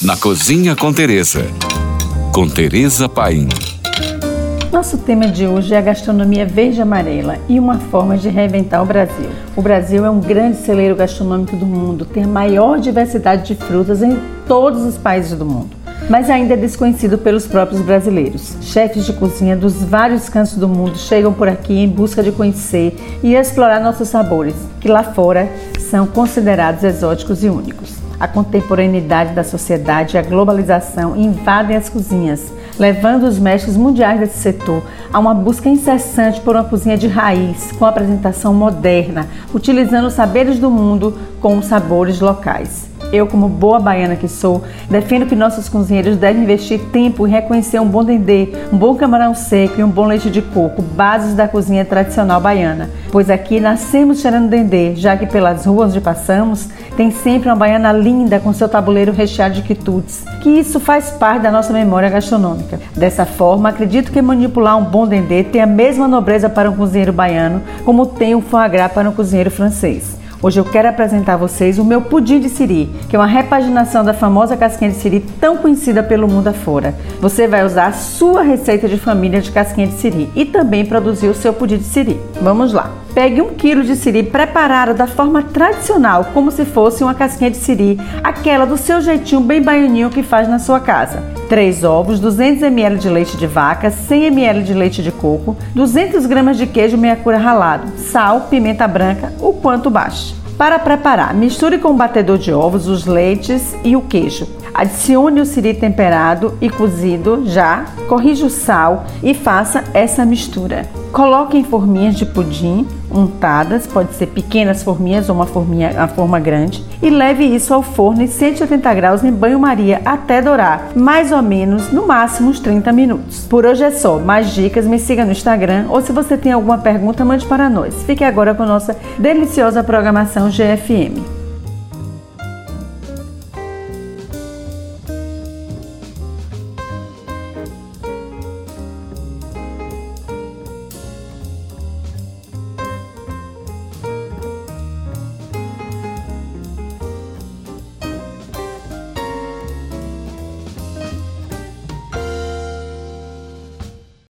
Na Cozinha com Teresa. Com Teresa Paim. Nosso tema de hoje é a gastronomia verde amarela e uma forma de reinventar o Brasil. O Brasil é um grande celeiro gastronômico do mundo, tem a maior diversidade de frutas em todos os países do mundo mas ainda é desconhecido pelos próprios brasileiros. Chefes de cozinha dos vários cantos do mundo chegam por aqui em busca de conhecer e explorar nossos sabores, que lá fora são considerados exóticos e únicos. A contemporaneidade da sociedade e a globalização invadem as cozinhas, levando os mestres mundiais desse setor a uma busca incessante por uma cozinha de raiz, com apresentação moderna, utilizando os saberes do mundo com os sabores locais. Eu, como boa baiana que sou, defendo que nossos cozinheiros devem investir tempo em reconhecer um bom dendê, um bom camarão seco e um bom leite de coco, bases da cozinha tradicional baiana. Pois aqui nascemos cheirando dendê, já que pelas ruas onde passamos tem sempre uma baiana linda com seu tabuleiro recheado de quitutes, que isso faz parte da nossa memória gastronômica. Dessa forma, acredito que manipular um bom dendê tem a mesma nobreza para um cozinheiro baiano como tem o foie gras para um cozinheiro francês. Hoje eu quero apresentar a vocês o meu pudim de siri, que é uma repaginação da famosa casquinha de siri tão conhecida pelo mundo afora. Você vai usar a sua receita de família de casquinha de siri e também produzir o seu pudim de siri. Vamos lá! Pegue um quilo de siri preparado da forma tradicional, como se fosse uma casquinha de siri, aquela do seu jeitinho bem baianinho que faz na sua casa. 3 ovos, 200 ml de leite de vaca, 100 ml de leite de coco, 200 gramas de queijo meia cura ralado, sal, pimenta branca, quanto baixe. Para preparar, misture com o batedor de ovos os leites e o queijo. Adicione o siri temperado e cozido já, corrija o sal e faça essa mistura. Coloque em forminhas de pudim untadas, pode ser pequenas forminhas ou uma forminha, a forma grande, e leve isso ao forno em 180 graus em banho-maria até dourar, mais ou menos, no máximo uns 30 minutos. Por hoje é só, mais dicas me siga no Instagram ou se você tem alguma pergunta, mande para nós. Fique agora com nossa deliciosa programação GFM.